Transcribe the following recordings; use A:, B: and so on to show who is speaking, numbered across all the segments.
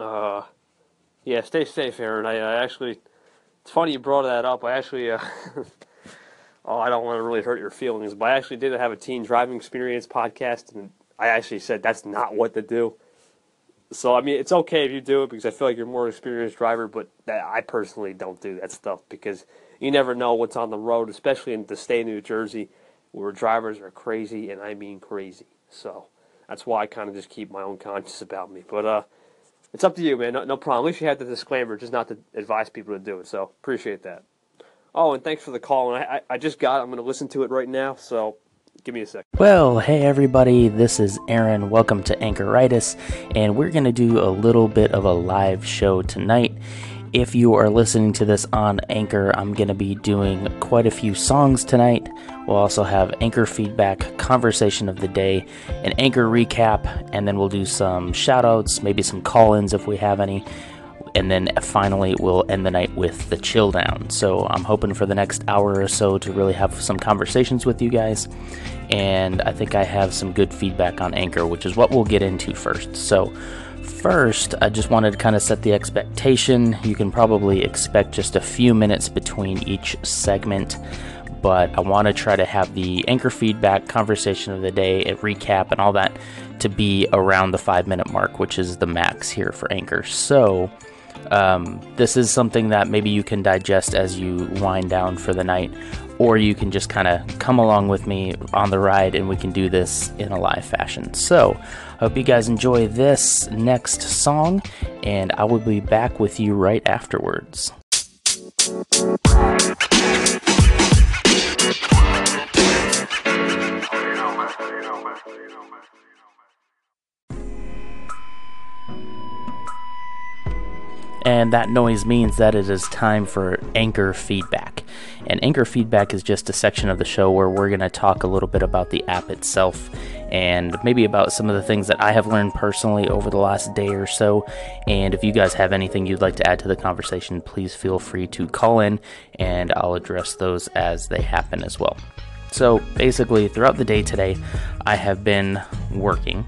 A: Uh, yeah, stay safe, Aaron. I, I actually, it's funny you brought that up. I actually, uh, oh, I don't want to really hurt your feelings, but I actually did have a teen driving experience podcast, and I actually said that's not what to do. So I mean, it's okay if you do it because I feel like you're more experienced driver, but that, I personally don't do that stuff because you never know what's on the road, especially in the state of New Jersey, where drivers are crazy, and I mean crazy. So that's why I kind of just keep my own conscience about me. But uh, it's up to you, man. No, no problem. At least you had the disclaimer, just not to advise people to do it. So appreciate that. Oh, and thanks for the call. And I, I, I just got. It. I'm going to listen to it right now. So Give me a sec.
B: Well, hey everybody, this is Aaron. Welcome to Anchoritis, and we're going to do a little bit of a live show tonight. If you are listening to this on Anchor, I'm going to be doing quite a few songs tonight. We'll also have Anchor feedback, conversation of the day, an Anchor recap, and then we'll do some shout outs, maybe some call ins if we have any and then finally we'll end the night with the chill down. So I'm hoping for the next hour or so to really have some conversations with you guys. And I think I have some good feedback on Anchor, which is what we'll get into first. So, first, I just wanted to kind of set the expectation. You can probably expect just a few minutes between each segment but I want to try to have the anchor feedback, conversation of the day, a recap, and all that to be around the five minute mark, which is the max here for anchor. So, um, this is something that maybe you can digest as you wind down for the night, or you can just kind of come along with me on the ride and we can do this in a live fashion. So, hope you guys enjoy this next song, and I will be back with you right afterwards. and that noise means that it is time for anchor feedback. And anchor feedback is just a section of the show where we're going to talk a little bit about the app itself and maybe about some of the things that I have learned personally over the last day or so. And if you guys have anything you'd like to add to the conversation, please feel free to call in and I'll address those as they happen as well. So basically, throughout the day today, I have been working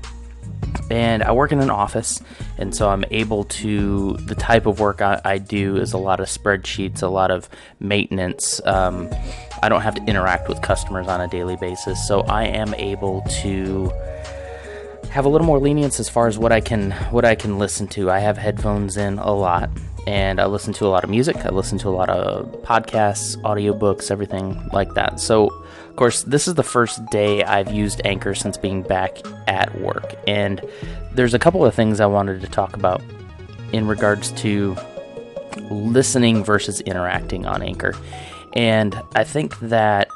B: and I work in an office, and so I'm able to. The type of work I, I do is a lot of spreadsheets, a lot of maintenance. Um, I don't have to interact with customers on a daily basis, so I am able to have a little more lenience as far as what I can what I can listen to. I have headphones in a lot, and I listen to a lot of music. I listen to a lot of podcasts, audiobooks, everything like that. So, of course, this is the first day I've used Anchor since being back at work. And there's a couple of things I wanted to talk about in regards to listening versus interacting on Anchor. And I think that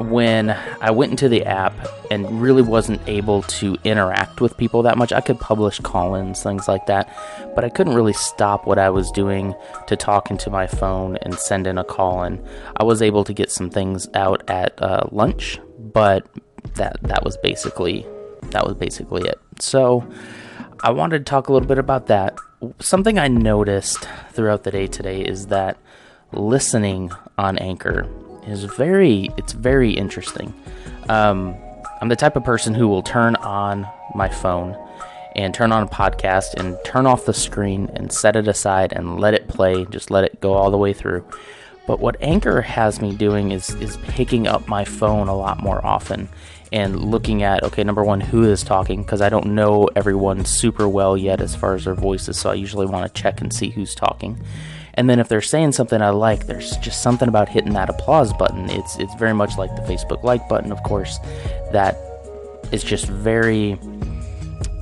B: when I went into the app and really wasn't able to interact with people that much. I could publish call ins, things like that, but I couldn't really stop what I was doing to talk into my phone and send in a call in. I was able to get some things out at uh, lunch, but that that was basically that was basically it. So I wanted to talk a little bit about that. Something I noticed throughout the day today is that listening on Anchor is very it's very interesting. Um, I'm the type of person who will turn on my phone and turn on a podcast and turn off the screen and set it aside and let it play, just let it go all the way through. But what Anchor has me doing is is picking up my phone a lot more often and looking at okay, number one, who is talking because I don't know everyone super well yet as far as their voices, so I usually want to check and see who's talking. And then if they're saying something I like, there's just something about hitting that applause button. It's it's very much like the Facebook like button, of course, that is just very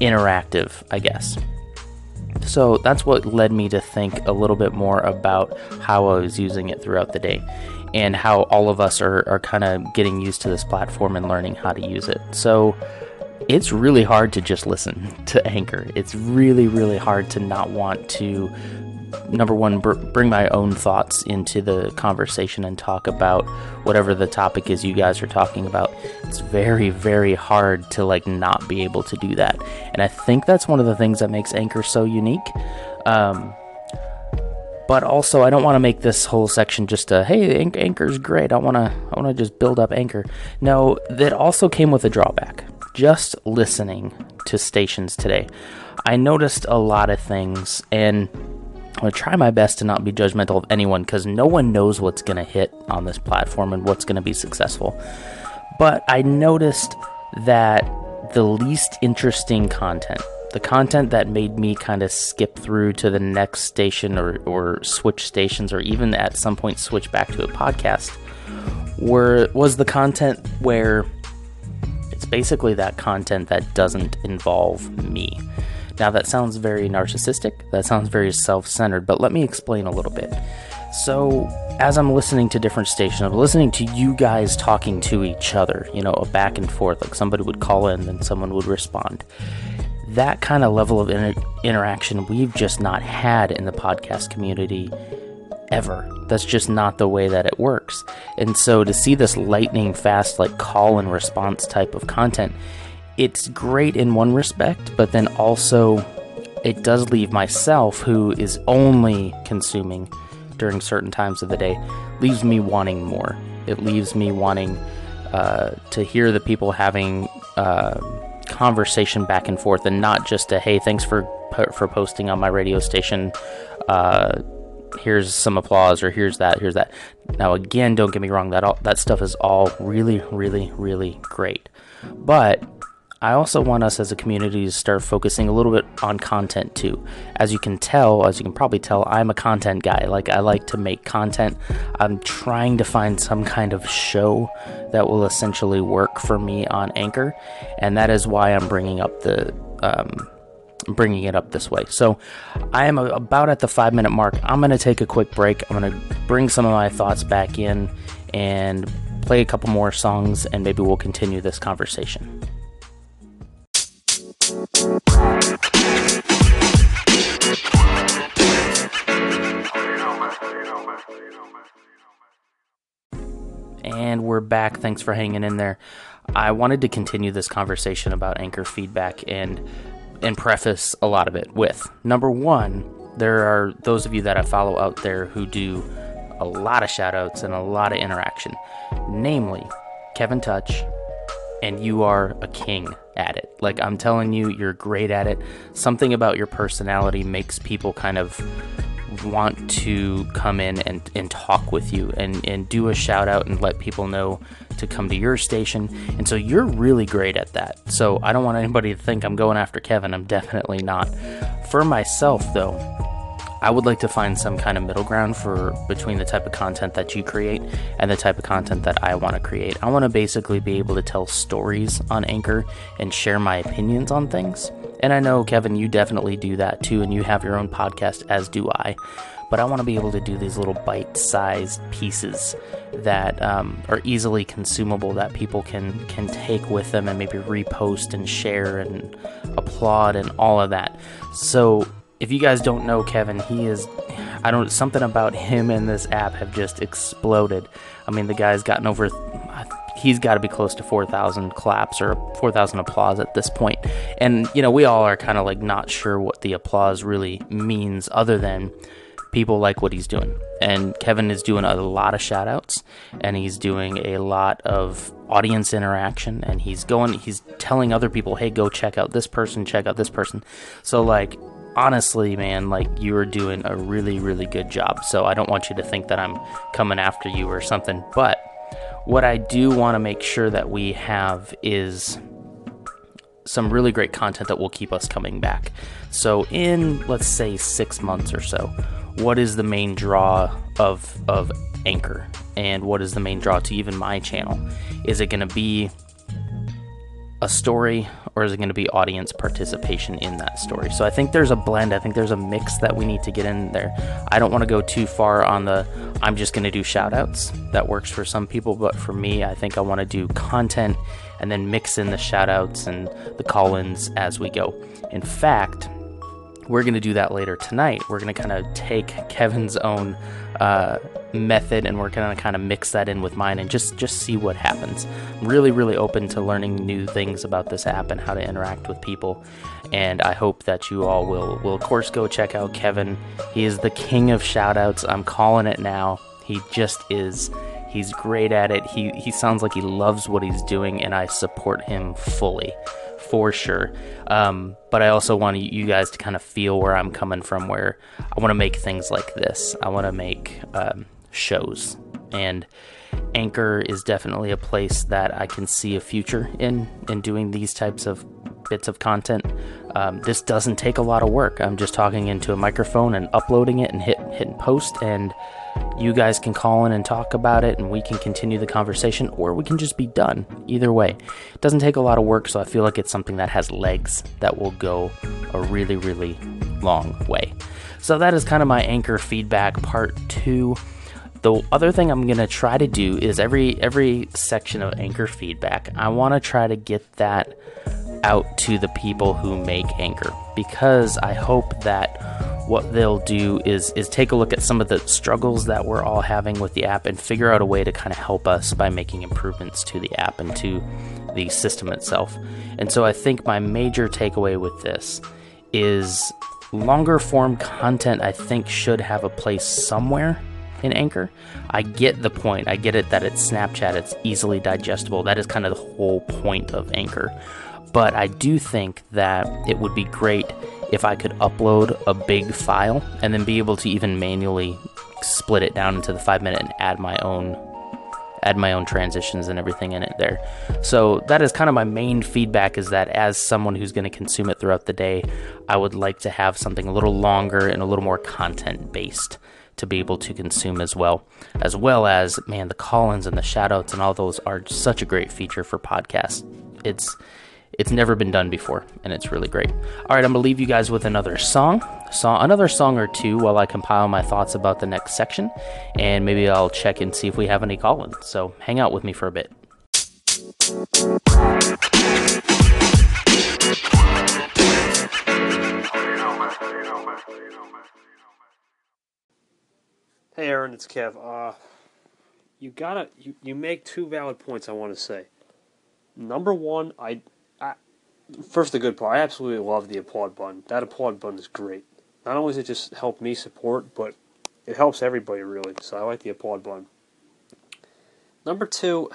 B: interactive, I guess. So that's what led me to think a little bit more about how I was using it throughout the day and how all of us are, are kind of getting used to this platform and learning how to use it. So it's really hard to just listen to Anchor. It's really, really hard to not want to number one, br- bring my own thoughts into the conversation and talk about whatever the topic is you guys are talking about. It's very, very hard to like not be able to do that, and I think that's one of the things that makes Anchor so unique. Um, but also, I don't want to make this whole section just a hey, Anchor's great. I want to, I want to just build up Anchor. No, that also came with a drawback. Just listening to stations today. I noticed a lot of things, and I'm going to try my best to not be judgmental of anyone because no one knows what's going to hit on this platform and what's going to be successful. But I noticed that the least interesting content, the content that made me kind of skip through to the next station or, or switch stations or even at some point switch back to a podcast, were was the content where it's basically that content that doesn't involve me. Now, that sounds very narcissistic, that sounds very self centered, but let me explain a little bit. So, as I'm listening to different stations, I'm listening to you guys talking to each other, you know, a back and forth, like somebody would call in and someone would respond. That kind of level of inter- interaction we've just not had in the podcast community ever. That's just not the way that it works. And so to see this lightning fast, like call and response type of content, it's great in one respect, but then also it does leave myself, who is only consuming during certain times of the day, leaves me wanting more. It leaves me wanting uh, to hear the people having uh, conversation back and forth, and not just a "Hey, thanks for for posting on my radio station." Uh, here's some applause or here's that here's that now again don't get me wrong that all, that stuff is all really really really great but I also want us as a community to start focusing a little bit on content too. As you can tell, as you can probably tell, I'm a content guy. Like, I like to make content. I'm trying to find some kind of show that will essentially work for me on Anchor, and that is why I'm bringing up the. Um, bringing it up this way. So, I am about at the five minute mark. I'm going to take a quick break. I'm going to bring some of my thoughts back in and play a couple more songs, and maybe we'll continue this conversation. And we're back. Thanks for hanging in there. I wanted to continue this conversation about anchor feedback and and preface a lot of it with number one, there are those of you that I follow out there who do a lot of shout outs and a lot of interaction. Namely, Kevin Touch, and you are a king at it. Like I'm telling you, you're great at it. Something about your personality makes people kind of want to come in and, and talk with you and, and do a shout out and let people know to come to your station. And so you're really great at that. So I don't want anybody to think I'm going after Kevin. I'm definitely not. For myself, though, I would like to find some kind of middle ground for between the type of content that you create and the type of content that I want to create. I want to basically be able to tell stories on Anchor and share my opinions on things. And I know, Kevin, you definitely do that too, and you have your own podcast, as do I. But I want to be able to do these little bite sized pieces that um, are easily consumable that people can, can take with them and maybe repost and share and applaud and all of that. So if you guys don't know Kevin, he is I don't something about him and this app have just exploded. I mean, the guy's gotten over he's got to be close to 4,000 claps or 4,000 applause at this point. And you know, we all are kind of like not sure what the applause really means other than people like what he's doing. And Kevin is doing a lot of shout outs and he's doing a lot of audience interaction and he's going he's telling other people, "Hey, go check out this person, check out this person." So like honestly, man, like you are doing a really, really good job. So I don't want you to think that I'm coming after you or something. But what I do want to make sure that we have is some really great content that will keep us coming back. So in let's say six months or so, what is the main draw of of Anchor, and what is the main draw to even my channel? Is it going to be a story or is it going to be audience participation in that story? So I think there's a blend. I think there's a mix that we need to get in there. I don't want to go too far on the I'm just going to do shout outs. That works for some people, but for me, I think I want to do content and then mix in the shout outs and the call ins as we go. In fact, we're going to do that later tonight. We're going to kind of take Kevin's own uh, method and we're going to kind of mix that in with mine and just just see what happens. I'm really really open to learning new things about this app and how to interact with people. And I hope that you all will will of course go check out Kevin. He is the king of shoutouts. I'm calling it now. He just is. He's great at it. He he sounds like he loves what he's doing and I support him fully for sure. Um, but I also want you guys to kind of feel where I'm coming from, where I want to make things like this. I want to make um, shows. And Anchor is definitely a place that I can see a future in, in doing these types of bits of content. Um, this doesn't take a lot of work. I'm just talking into a microphone and uploading it and hit hit post, and you guys can call in and talk about it, and we can continue the conversation, or we can just be done. Either way, it doesn't take a lot of work, so I feel like it's something that has legs that will go a really, really long way. So that is kind of my anchor feedback part two. The other thing I'm gonna try to do is every every section of anchor feedback, I want to try to get that out to the people who make Anchor because I hope that what they'll do is is take a look at some of the struggles that we're all having with the app and figure out a way to kind of help us by making improvements to the app and to the system itself. And so I think my major takeaway with this is longer form content I think should have a place somewhere in Anchor. I get the point. I get it that it's Snapchat, it's easily digestible. That is kind of the whole point of Anchor. But I do think that it would be great if I could upload a big file and then be able to even manually split it down into the five minute and add my own add my own transitions and everything in it there. So that is kind of my main feedback is that as someone who's going to consume it throughout the day, I would like to have something a little longer and a little more content based to be able to consume as well. As well as, man, the call-ins and the shout outs and all those are such a great feature for podcasts. It's it's never been done before, and it's really great. All right, I'm gonna leave you guys with another song, song, another song or two, while I compile my thoughts about the next section, and maybe I'll check and see if we have any call-ins. So hang out with me for a bit.
A: Hey, Aaron, it's Kev. Uh, you gotta you, you make two valid points. I want to say. Number one, I, I first the good part. I absolutely love the applaud button. That applaud button is great. Not only does it just help me support, but it helps everybody really. So I like the applaud button. Number two,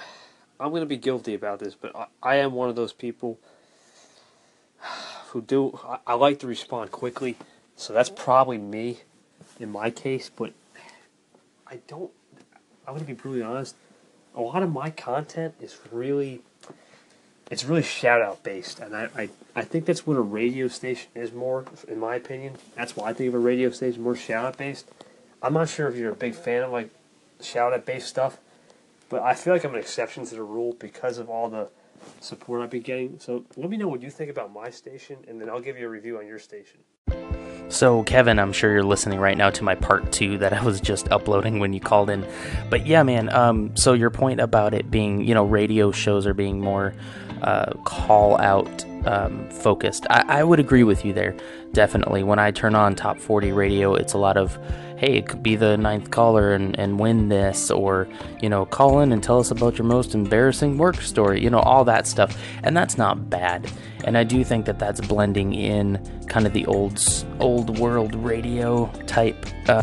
A: I'm to be guilty about this, but I, I am one of those people who do. I, I like to respond quickly, so that's probably me in my case. But I don't. I'm to be brutally honest. A lot of my content is really, it's really shout out based, and I, I, I think that's what a radio station is more, in my opinion. That's why I think of a radio station more shout out based. I'm not sure if you're a big fan of like shout out based stuff, but I feel like I'm an exception to the rule because of all the support I've been getting. So let me know what you think about my station, and then I'll give you a review on your station.
B: So, Kevin, I'm sure you're listening right now to my part two that I was just uploading when you called in. But yeah, man, um, so your point about it being, you know, radio shows are being more uh, call out um, focused, I, I would agree with you there, definitely. When I turn on top 40 radio, it's a lot of, hey, it could be the ninth caller and, and win this, or, you know, call in and tell us about your most embarrassing work story, you know, all that stuff. And that's not bad. And I do think that that's blending in kind of the old, old world radio type. Uh,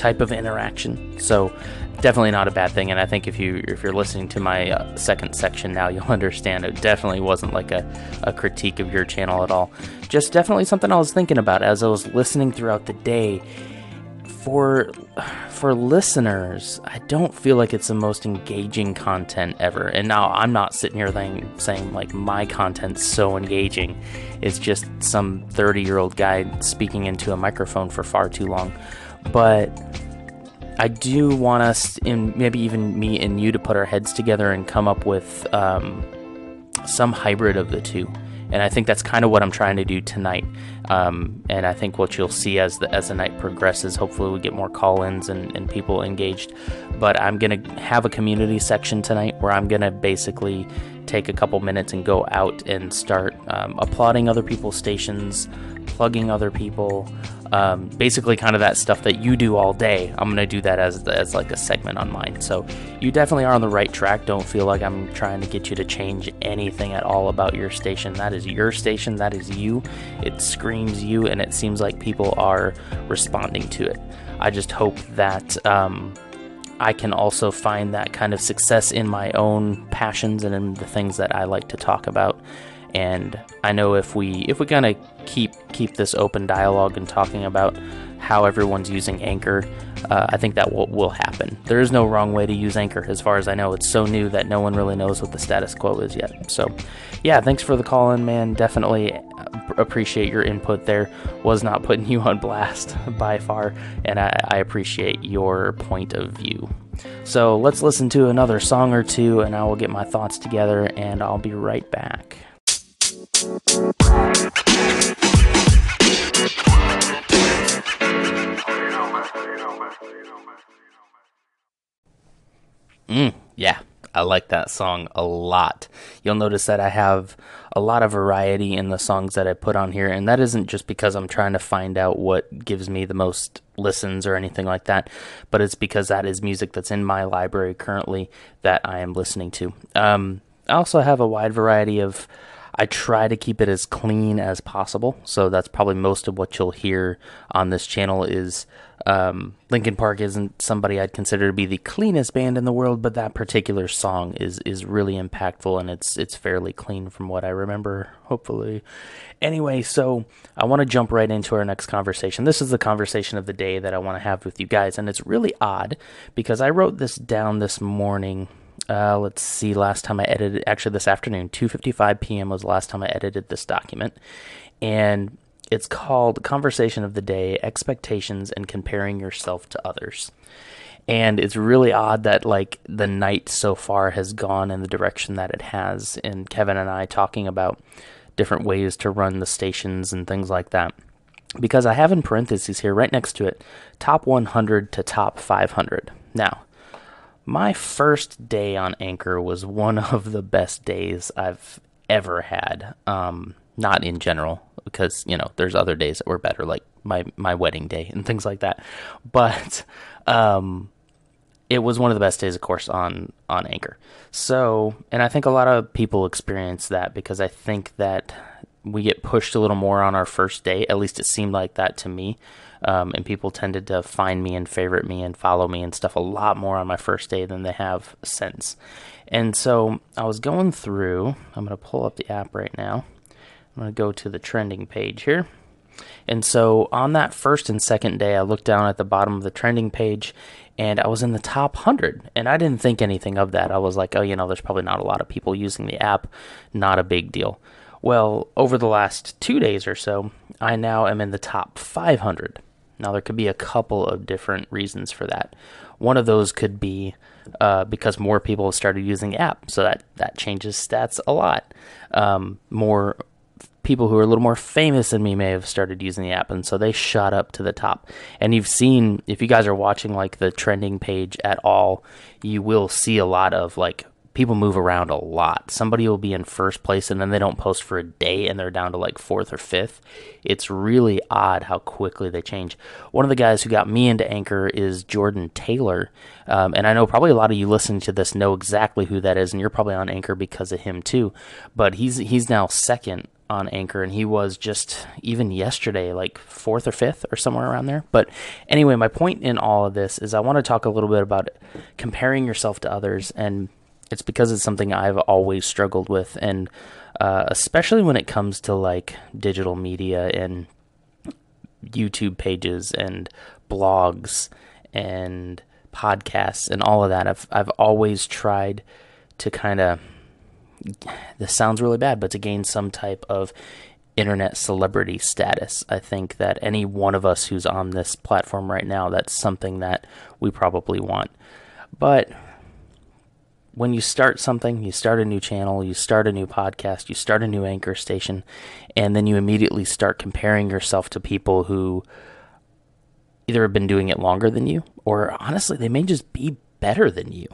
B: type of interaction. So definitely not a bad thing. And I think if you if you're listening to my uh, second section now, you'll understand it definitely wasn't like a, a critique of your channel at all. Just definitely something I was thinking about as I was listening throughout the day. For for listeners, I don't feel like it's the most engaging content ever. And now I'm not sitting here saying, saying like my content's so engaging. It's just some 30 year old guy speaking into a microphone for far too long. But I do want us, and maybe even me and you, to put our heads together and come up with um, some hybrid of the two. And I think that's kind of what I'm trying to do tonight. Um, and I think what you'll see as the as the night progresses, hopefully we get more call-ins and, and people engaged. But I'm gonna have a community section tonight where I'm gonna basically take a couple minutes and go out and start um, applauding other people's stations, plugging other people, um, basically kind of that stuff that you do all day. I'm gonna do that as as like a segment on mine. So you definitely are on the right track. Don't feel like I'm trying to get you to change anything at all about your station. That is your station. That is you. It screams you, and it seems like people are responding to it. I just hope that. Um, I can also find that kind of success in my own passions and in the things that I like to talk about. And I know if we if we kind of keep keep this open dialogue and talking about how everyone's using Anchor, uh, I think that will, will happen. There is no wrong way to use Anchor, as far as I know. It's so new that no one really knows what the status quo is yet. So, yeah, thanks for the call in, man. Definitely appreciate your input there. Was not putting you on blast by far, and I, I appreciate your point of view. So, let's listen to another song or two, and I will get my thoughts together, and I'll be right back. Mm, yeah, I like that song a lot. You'll notice that I have a lot of variety in the songs that I put on here, and that isn't just because I'm trying to find out what gives me the most listens or anything like that, but it's because that is music that's in my library currently that I am listening to. Um, I also have a wide variety of. I try to keep it as clean as possible, so that's probably most of what you'll hear on this channel is um, Linkin Park isn't somebody I'd consider to be the cleanest band in the world, but that particular song is is really impactful and it's it's fairly clean from what I remember. Hopefully, anyway. So I want to jump right into our next conversation. This is the conversation of the day that I want to have with you guys, and it's really odd because I wrote this down this morning. Uh, let's see. Last time I edited, actually this afternoon, 2:55 p.m. was the last time I edited this document, and it's called Conversation of the Day Expectations and Comparing Yourself to Others. And it's really odd that, like, the night so far has gone in the direction that it has. And Kevin and I talking about different ways to run the stations and things like that. Because I have in parentheses here, right next to it, top 100 to top 500. Now, my first day on Anchor was one of the best days I've ever had. Um, not in general, because you know there's other days that were better, like my my wedding day and things like that. But um, it was one of the best days, of course, on on Anchor. So, and I think a lot of people experience that because I think that we get pushed a little more on our first day. At least it seemed like that to me. Um, and people tended to find me and favorite me and follow me and stuff a lot more on my first day than they have since. And so I was going through. I'm going to pull up the app right now. I'm going to go to the trending page here. And so on that first and second day, I looked down at the bottom of the trending page and I was in the top 100. And I didn't think anything of that. I was like, oh, you know, there's probably not a lot of people using the app. Not a big deal. Well, over the last two days or so, I now am in the top 500. Now, there could be a couple of different reasons for that. One of those could be uh, because more people started using the app, so that, that changes stats a lot. Um, more people who are a little more famous than me may have started using the app and so they shot up to the top. And you've seen if you guys are watching like the trending page at all you will see a lot of like people move around a lot. Somebody will be in first place and then they don't post for a day and they're down to like fourth or fifth. It's really odd how quickly they change. One of the guys who got me into anchor is jordan taylor um, and i know probably a lot of you listening to this know exactly who that is and you're probably on anchor because of him too. But he's he's now second on Anchor, and he was just even yesterday, like fourth or fifth or somewhere around there. But anyway, my point in all of this is I want to talk a little bit about comparing yourself to others, and it's because it's something I've always struggled with, and uh, especially when it comes to like digital media and YouTube pages and blogs and podcasts and all of that. I've I've always tried to kind of this sounds really bad, but to gain some type of internet celebrity status. I think that any one of us who's on this platform right now, that's something that we probably want. But when you start something, you start a new channel, you start a new podcast, you start a new anchor station, and then you immediately start comparing yourself to people who either have been doing it longer than you, or honestly, they may just be better than you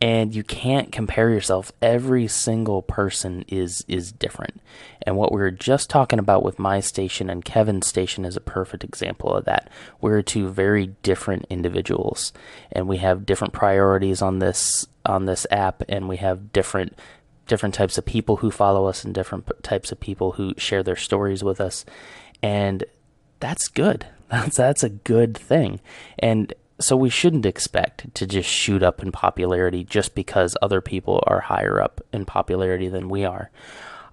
B: and you can't compare yourself. Every single person is is different. And what we were just talking about with my station and kevin's station is a perfect example of that. We're two very different individuals and we have different priorities on this on this app and we have different different types of people who follow us and different types of people who share their stories with us. And that's good. That's that's a good thing. And so we shouldn't expect to just shoot up in popularity just because other people are higher up in popularity than we are.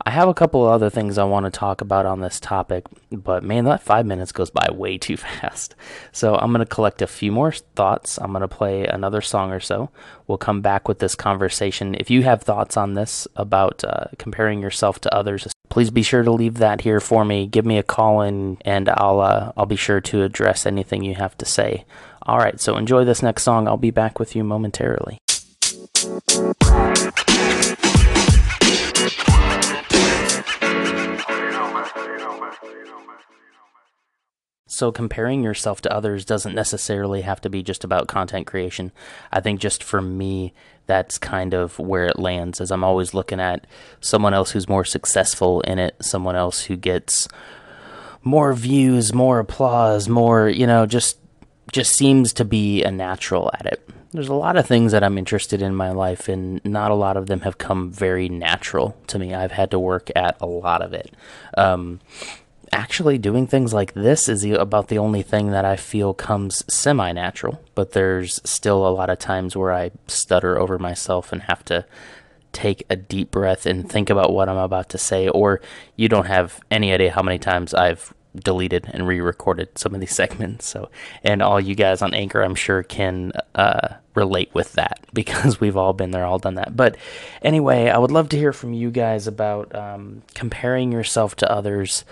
B: I have a couple of other things I want to talk about on this topic, but man, that five minutes goes by way too fast. So I'm going to collect a few more thoughts. I'm going to play another song or so. We'll come back with this conversation. If you have thoughts on this about uh, comparing yourself to others, please be sure to leave that here for me. Give me a call in, and I'll uh, I'll be sure to address anything you have to say. All right, so enjoy this next song. I'll be back with you momentarily. So, comparing yourself to others doesn't necessarily have to be just about content creation. I think just for me, that's kind of where it lands, as I'm always looking at someone else who's more successful in it, someone else who gets more views, more applause, more, you know, just just seems to be a natural at it. There's a lot of things that I'm interested in my life, and not a lot of them have come very natural to me. I've had to work at a lot of it. Um, actually doing things like this is about the only thing that I feel comes semi natural, but there's still a lot of times where I stutter over myself and have to take a deep breath and think about what I'm about to say, or you don't have any idea how many times I've deleted and re-recorded some of these segments. So, and all you guys on Anchor, I'm sure can uh, relate with that because we've all been there, all done that. But anyway, I would love to hear from you guys about um, comparing yourself to others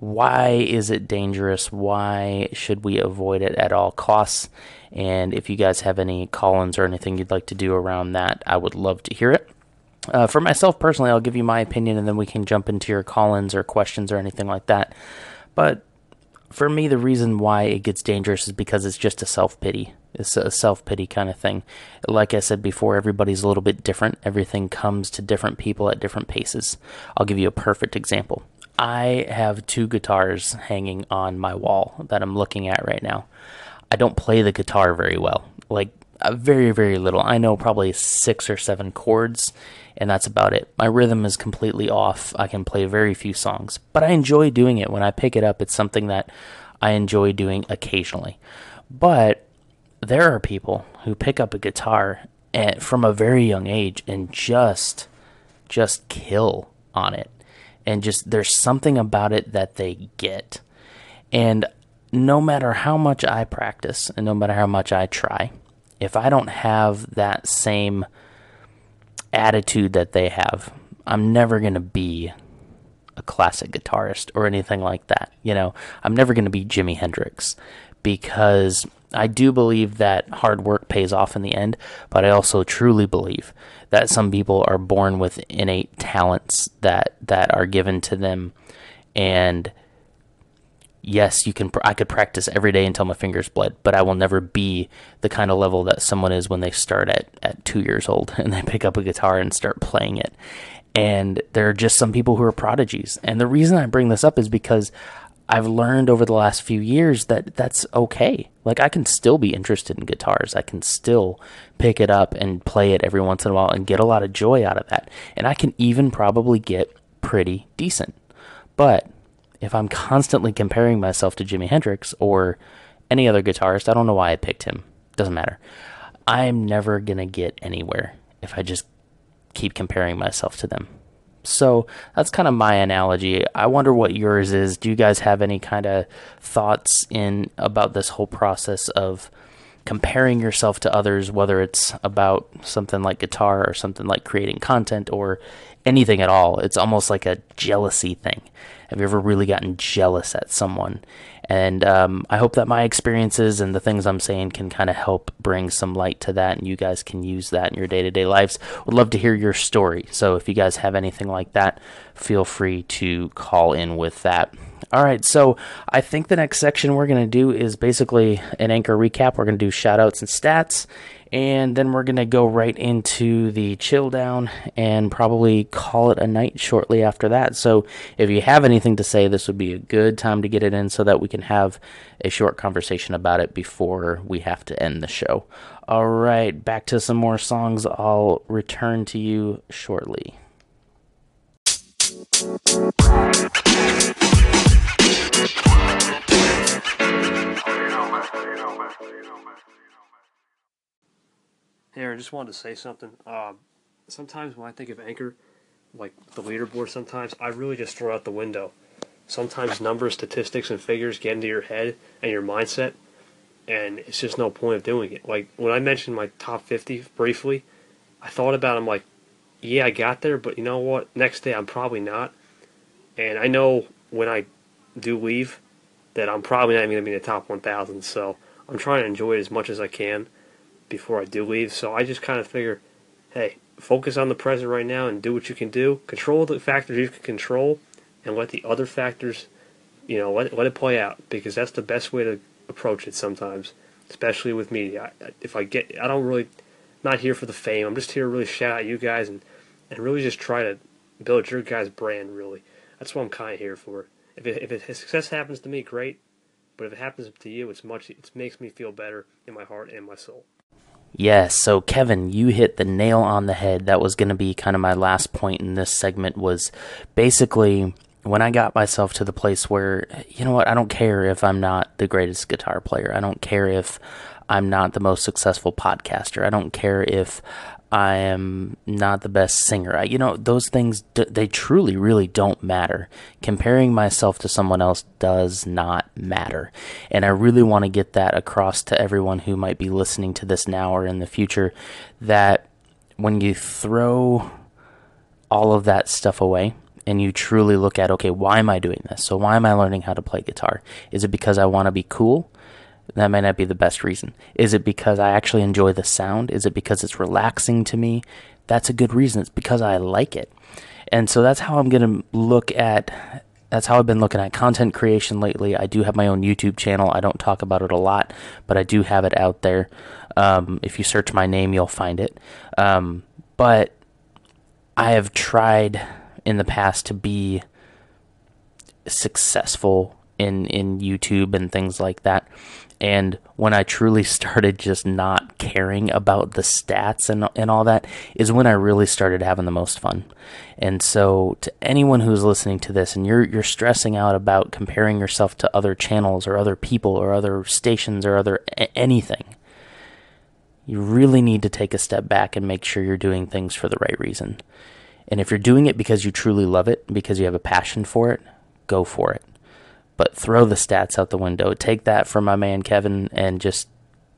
B: why is it dangerous? Why should we avoid it at all costs? And if you guys have any call ins or anything you'd like to do around that, I would love to hear it. Uh, for myself personally, I'll give you my opinion and then we can jump into your call ins or questions or anything like that. But for me, the reason why it gets dangerous is because it's just a self pity. It's a self pity kind of thing. Like I said before, everybody's a little bit different. Everything comes to different people at different paces. I'll give you a perfect example. I have two guitars hanging on my wall that I'm looking at right now. I don't play the guitar very well, like very, very little. I know probably six or seven chords, and that's about it. My rhythm is completely off. I can play very few songs, but I enjoy doing it. When I pick it up, it's something that I enjoy doing occasionally. But there are people who pick up a guitar at, from a very young age and just just kill on it and just there's something about it that they get. And no matter how much I practice and no matter how much I try, if I don't have that same attitude that they have, I'm never going to be a classic guitarist or anything like that. You know, I'm never going to be Jimi Hendrix because I do believe that hard work pays off in the end, but I also truly believe that some people are born with innate talents that that are given to them and yes you can i could practice every day until my fingers bled but i will never be the kind of level that someone is when they start at at 2 years old and they pick up a guitar and start playing it and there are just some people who are prodigies and the reason i bring this up is because I've learned over the last few years that that's okay. Like I can still be interested in guitars. I can still pick it up and play it every once in a while and get a lot of joy out of that. And I can even probably get pretty decent. But if I'm constantly comparing myself to Jimi Hendrix or any other guitarist, I don't know why I picked him. Doesn't matter. I'm never going to get anywhere if I just keep comparing myself to them. So that's kind of my analogy. I wonder what yours is. Do you guys have any kind of thoughts in about this whole process of comparing yourself to others, whether it's about something like guitar or something like creating content or anything at all? It's almost like a jealousy thing. Have you ever really gotten jealous at someone and um, I hope that my experiences and the things I'm saying can kind of help bring some light to that, and you guys can use that in your day to day lives. Would love to hear your story. So if you guys have anything like that, feel free to call in with that. All right, so I think the next section we're going to do is basically an anchor recap. We're going to do shout outs and stats and then we're going to go right into the chill down and probably call it a night shortly after that. So if you have anything to say, this would be a good time to get it in so that we can have a short conversation about it before we have to end the show. All right, back to some more songs. I'll return to you shortly.
A: Here, I just wanted to say something. Uh, sometimes when I think of Anchor, like the leaderboard sometimes, I really just throw out the window. Sometimes numbers, statistics, and figures get into your head and your mindset, and it's just no point of doing it. Like when I mentioned my top 50 briefly, I thought about it, I'm like, yeah, I got there, but you know what? Next day I'm probably not. And I know when I do leave that I'm probably not even going to be in the top 1,000. So I'm trying to enjoy it as much as I can before I do leave. So I just kind of figure, hey, focus on the present right now and do what you can do. Control the factors you can control, and let the other factors, you know, let let it play out because that's the best way to approach it sometimes, especially with media. if I get, I don't really, not here for the fame. I'm just here to really shout out you guys and and really just try to build your guys' brand. Really, that's what I'm kind of here for. If it, if it, success happens to me, great. But if it happens to you, it's much. It makes me feel better in my heart and my soul.
B: Yes, so Kevin, you hit the nail on the head. That was going to be kind of my last point in this segment was basically when I got myself to the place where, you know what, I don't care if I'm not the greatest guitar player. I don't care if I'm not the most successful podcaster. I don't care if I am not the best singer. I, you know, those things, they truly, really don't matter. Comparing myself to someone else does not matter. And I really want to get that across to everyone who might be listening to this now or in the future that when you throw all of that stuff away, and you truly look at, okay, why am I doing this? So, why am I learning how to play guitar? Is it because I want to be cool? That may not be the best reason. Is it because I actually enjoy the sound? Is it because it's relaxing to me? That's a good reason. It's because I like it. And so that's how I'm going to look at that's how I've been looking at content creation lately. I do have my own YouTube channel. I don't talk about it a lot, but I do have it out there. Um, if you search my name, you'll find it. Um, but I have tried in the past to be successful in in YouTube and things like that. And when I truly started just not caring about the stats and and all that is when I really started having the most fun. And so to anyone who's listening to this and you're you're stressing out about comparing yourself to other channels or other people or other stations or other anything, you really need to take a step back and make sure you're doing things for the right reason. And if you're doing it because you truly love it, because you have a passion for it, go for it but throw the stats out the window. Take that from my man Kevin and just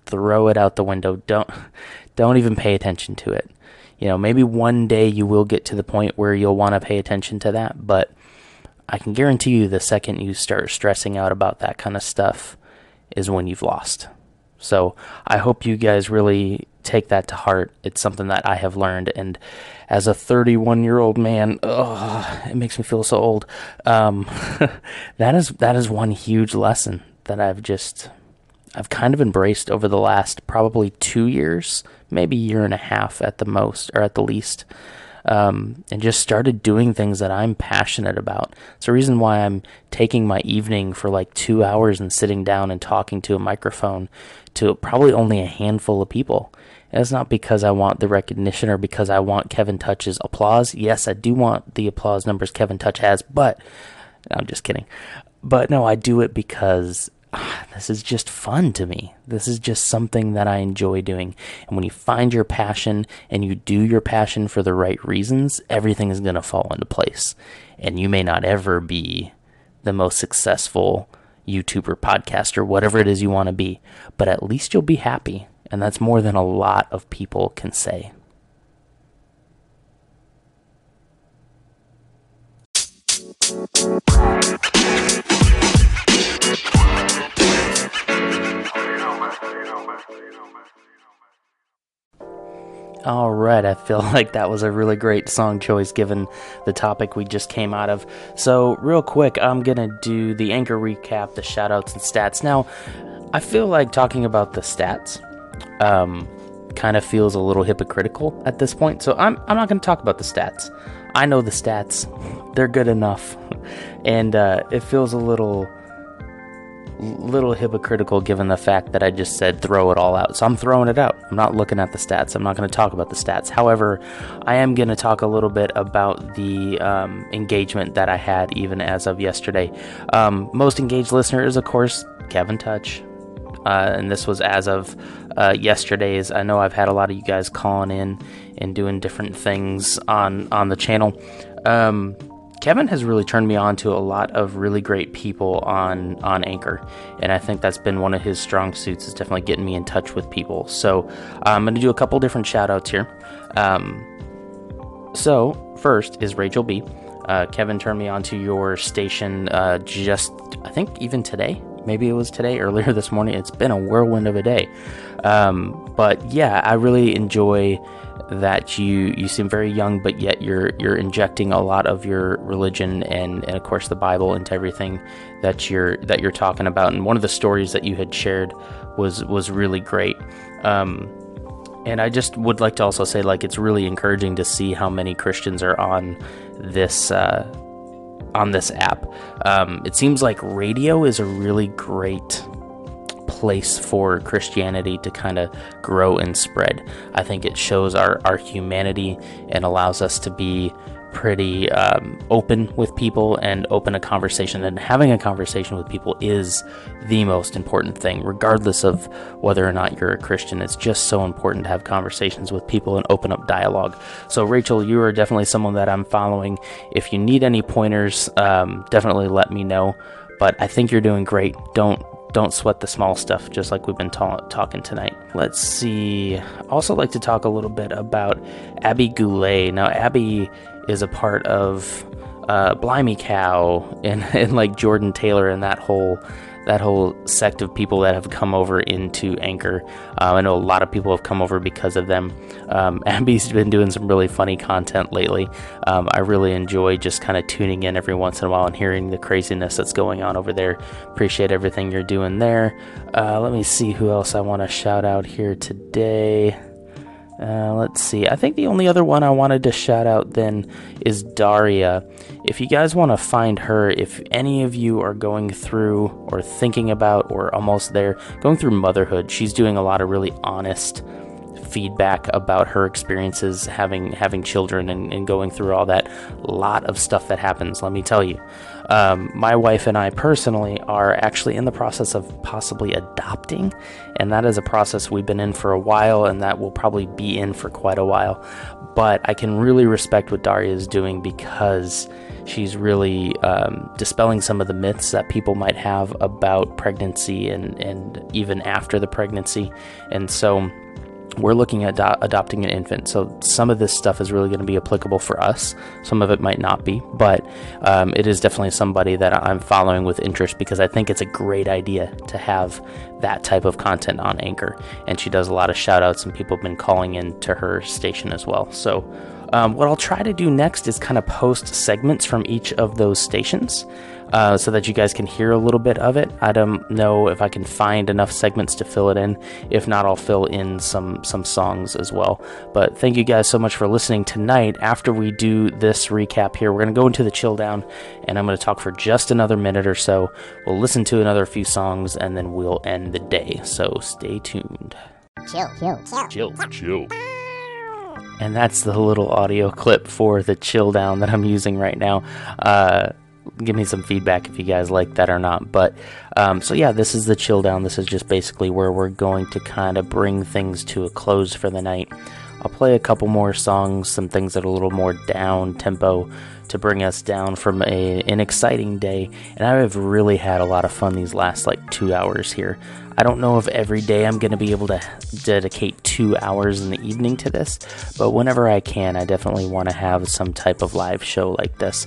B: throw it out the window. Don't don't even pay attention to it. You know, maybe one day you will get to the point where you'll want to pay attention to that, but I can guarantee you the second you start stressing out about that kind of stuff is when you've lost. So, I hope you guys really take that to heart. It's something that I have learned and as a 31 year old man, oh, it makes me feel so old. Um, that is that is one huge lesson that I've just I've kind of embraced over the last probably two years, maybe year and a half at the most or at the least. Um, and just started doing things that I'm passionate about. It's the reason why I'm taking my evening for like two hours and sitting down and talking to a microphone to probably only a handful of people. And it's not because I want the recognition or because I want Kevin Touch's applause. Yes, I do want the applause numbers Kevin Touch has, but I'm just kidding. But no, I do it because ah, this is just fun to me. This is just something that I enjoy doing. And when you find your passion and you do your passion for the right reasons, everything is going to fall into place. And you may not ever be the most successful YouTuber, podcaster, whatever it is you want to be, but at least you'll be happy and that's more than a lot of people can say. All right, I feel like that was a really great song choice given the topic we just came out of. So, real quick, I'm going to do the anchor recap, the shoutouts and stats. Now, I feel like talking about the stats um, kind of feels a little hypocritical at this point. So I'm, I'm not going to talk about the stats. I know the stats, they're good enough. And uh, it feels a little little hypocritical given the fact that I just said throw it all out. So I'm throwing it out. I'm not looking at the stats. I'm not going to talk about the stats. However, I am going to talk a little bit about the um, engagement that I had even as of yesterday. Um, most engaged listener is, of course, Kevin Touch. uh, and this was as of uh, yesterday's. I know I've had a lot of you guys calling in and doing different things on on the channel. Um, Kevin has really turned me on to a lot of really great people on on Anchor, and I think that's been one of his strong suits. Is definitely getting me in touch with people. So I'm going to do a couple different shout outs here. Um, so first is Rachel B. Uh, Kevin turned me on to your station uh, just I think even today. Maybe it was today, earlier this morning. It's been a whirlwind of a day. Um, but yeah, I really enjoy that you you seem very young, but yet you're you're injecting a lot of your religion and, and of course the Bible into everything that you're that you're talking about. And one of the stories that you had shared was was really great. Um, and I just would like to also say, like, it's really encouraging to see how many Christians are on this uh, on this app. Um, it seems like radio is a really great place for Christianity to kind of grow and spread. I think it shows our, our humanity and allows us to be pretty um, open with people and open a conversation. And having a conversation with people is the most important thing, regardless of whether or not you're a Christian. It's just so important to have conversations with people and open up dialogue. So, Rachel, you are definitely someone that I'm following. If you need any pointers, um, definitely let me know. But I think you're doing great. Don't don't sweat the small stuff, just like we've been ta- talking tonight. Let's see. Also, like to talk a little bit about Abby Goulet. Now, Abby is a part of uh, Blimey Cow and, and like Jordan Taylor and that whole that whole sect of people that have come over into Anchor. Uh, I know a lot of people have come over because of them. Um, Abby's been doing some really funny content lately. Um, I really enjoy just kind of tuning in every once in a while and hearing the craziness that's going on over there. Appreciate everything you're doing there. Uh, let me see who else I want to shout out here today. Uh, let's see. I think the only other one I wanted to shout out then is Daria. If you guys want to find her, if any of you are going through or thinking about or almost there, going through motherhood, she's doing a lot of really honest feedback about her experiences having having children and, and going through all that. Lot of stuff that happens, let me tell you. Um, my wife and I personally are actually in the process of possibly adopting, and that is a process we've been in for a while, and that will probably be in for quite a while. But I can really respect what Daria is doing because she's really um, dispelling some of the myths that people might have about pregnancy and, and even after the pregnancy. And so we're looking at do- adopting an infant. So some of this stuff is really going to be applicable for us. Some of it might not be, but um, it is definitely somebody that I'm following with interest because I think it's a great idea to have that type of content on Anchor. And she does a lot of shout outs, and people have been calling in to her station as well. So um, what I'll try to do next is kind of post segments from each of those stations uh, so that you guys can hear a little bit of it. I don't know if I can find enough segments to fill it in. If not, I'll fill in some some songs as well. But thank you guys so much for listening tonight. After we do this recap here, we're gonna go into the chill down, and I'm gonna talk for just another minute or so. We'll listen to another few songs, and then we'll end the day. So stay tuned.
C: Chill, chill, chill,
B: chill, chill. And that's the little audio clip for the chill down that I'm using right now. Uh, give me some feedback if you guys like that or not. But um, so yeah, this is the chill down. This is just basically where we're going to kind of bring things to a close for the night. I'll play a couple more songs, some things that are a little more down tempo to bring us down from a, an exciting day. And I have really had a lot of fun these last like two hours here. I don't know if every day I'm going to be able to dedicate two hours in the evening to this, but whenever I can, I definitely want to have some type of live show like this.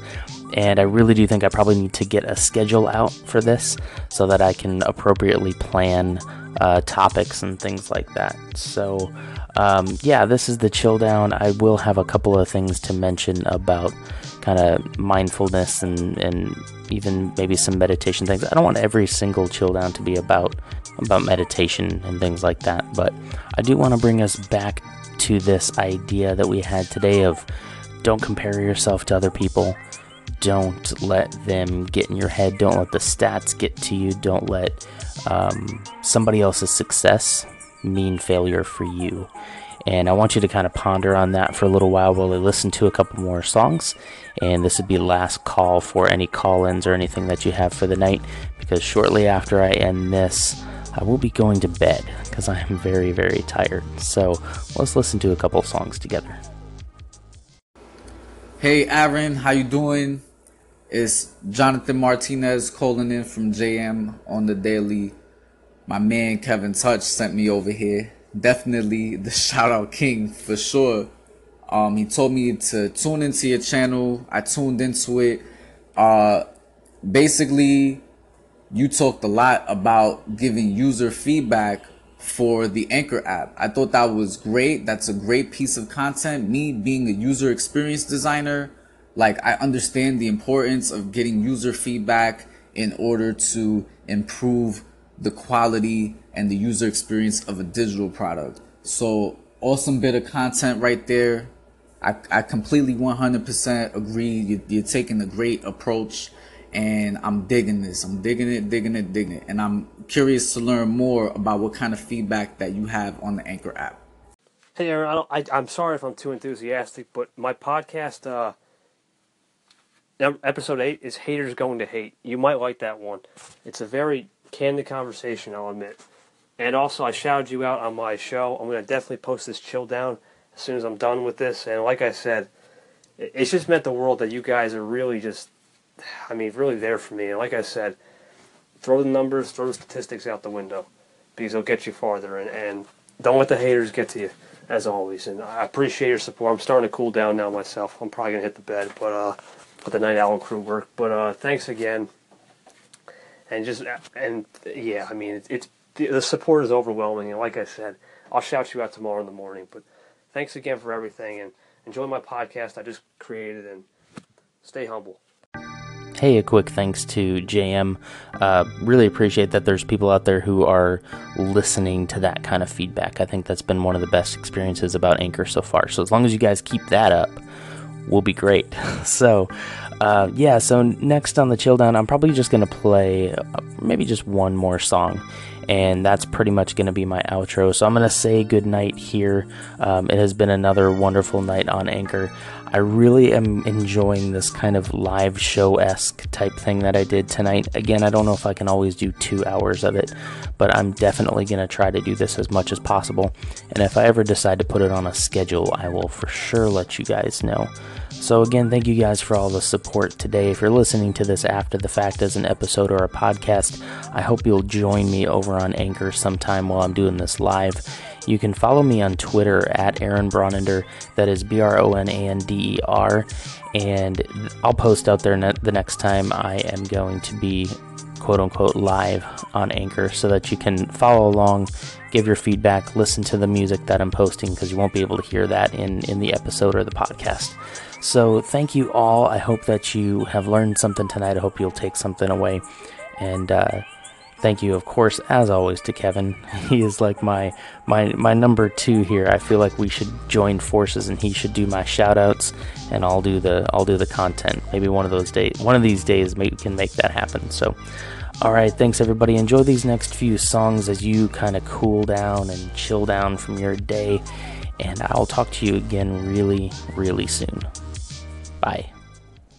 B: And I really do think I probably need to get a schedule out for this so that I can appropriately plan uh, topics and things like that. So, um, yeah, this is the chill down. I will have a couple of things to mention about kind of mindfulness and, and even maybe some meditation things. I don't want every single chill down to be about about meditation and things like that, but I do want to bring us back to this idea that we had today of don't compare yourself to other people don't let them get in your head. Don't let the stats get to you. Don't let um, somebody else's success mean failure for you. And I want you to kind of ponder on that for a little while while I listen to a couple more songs. And this would be last call for any call ins or anything that you have for the night. Because shortly after I end this, I will be going to bed because I am very, very tired. So let's listen to a couple songs together.
D: Hey Aaron, how you doing? It's Jonathan Martinez calling in from JM on the daily. My man Kevin Touch sent me over here. Definitely the shout out king for sure. Um, he told me to tune into your channel. I tuned into it. Uh, basically, you talked a lot about giving user feedback for the Anchor app. I thought that was great. That's a great piece of content. Me being a user experience designer, like I understand the importance of getting user feedback in order to improve the quality and the user experience of a digital product. So awesome bit of content right there. I, I completely 100% agree. You, you're taking a great approach and I'm digging this. I'm digging it, digging it, digging it. And I'm curious to learn more about what kind of feedback that you have on the Anchor app.
A: Hey, Aaron, I I'm sorry if I'm too enthusiastic, but my podcast, uh, episode 8 is Haters Going to Hate. You might like that one. It's a very candid conversation, I'll admit. And also, I shouted you out on my show. I'm going to definitely post this chill down as soon as I'm done with this. And like I said, it's just meant the world that you guys are really just, I mean, really there for me. And like I said, throw the numbers, throw the statistics out the window because they'll get you farther. And, and don't let the haters get to you, as always. And I appreciate your support. I'm starting to cool down now myself. I'm probably going to hit the bed, but uh, let the Night Owl crew work. But uh, thanks again and just and yeah, I mean it's, it's the support is overwhelming, and like I said, I'll shout you out tomorrow in the morning. But thanks again for everything, and enjoy my podcast I just created, and stay humble.
B: Hey, a quick thanks to JM. Uh, really appreciate that there's people out there who are listening to that kind of feedback. I think that's been one of the best experiences about Anchor so far. So, as long as you guys keep that up, we'll be great. so, uh, yeah, so next on the chill down, I'm probably just to play uh, maybe just one more song. And that's pretty much to be my outro. So I'm to say goodnight here. Um, it has been another wonderful night on Anchor. I really am enjoying this kind of live show esque type thing that I did tonight. Again, I don't know if I can always do two hours of it, but I'm definitely going to try to do this as much as possible. And if I ever decide to put it on a schedule, I will for sure let you guys know. So, again, thank you guys for all the support today. If you're listening to this after the fact as an episode or a podcast, I hope you'll join me over on Anchor sometime while I'm doing this live. You can follow me on Twitter at Aaron Bronander, that is B R O N A N D E R, and I'll post out there ne- the next time I am going to be quote unquote live on Anchor so that you can follow along, give your feedback, listen to the music that I'm posting because you won't be able to hear that in, in the episode or the podcast. So, thank you all. I hope that you have learned something tonight. I hope you'll take something away. And uh, thank you, of course, as always, to Kevin. He is like my my my number two here. I feel like we should join forces, and he should do my shoutouts, and I'll do the I'll do the content. Maybe one of those days, one of these days, maybe we can make that happen. So. All right, thanks everybody. Enjoy these next few songs as you kind of cool down and chill down from your day. And I'll talk to you again really, really soon. Bye.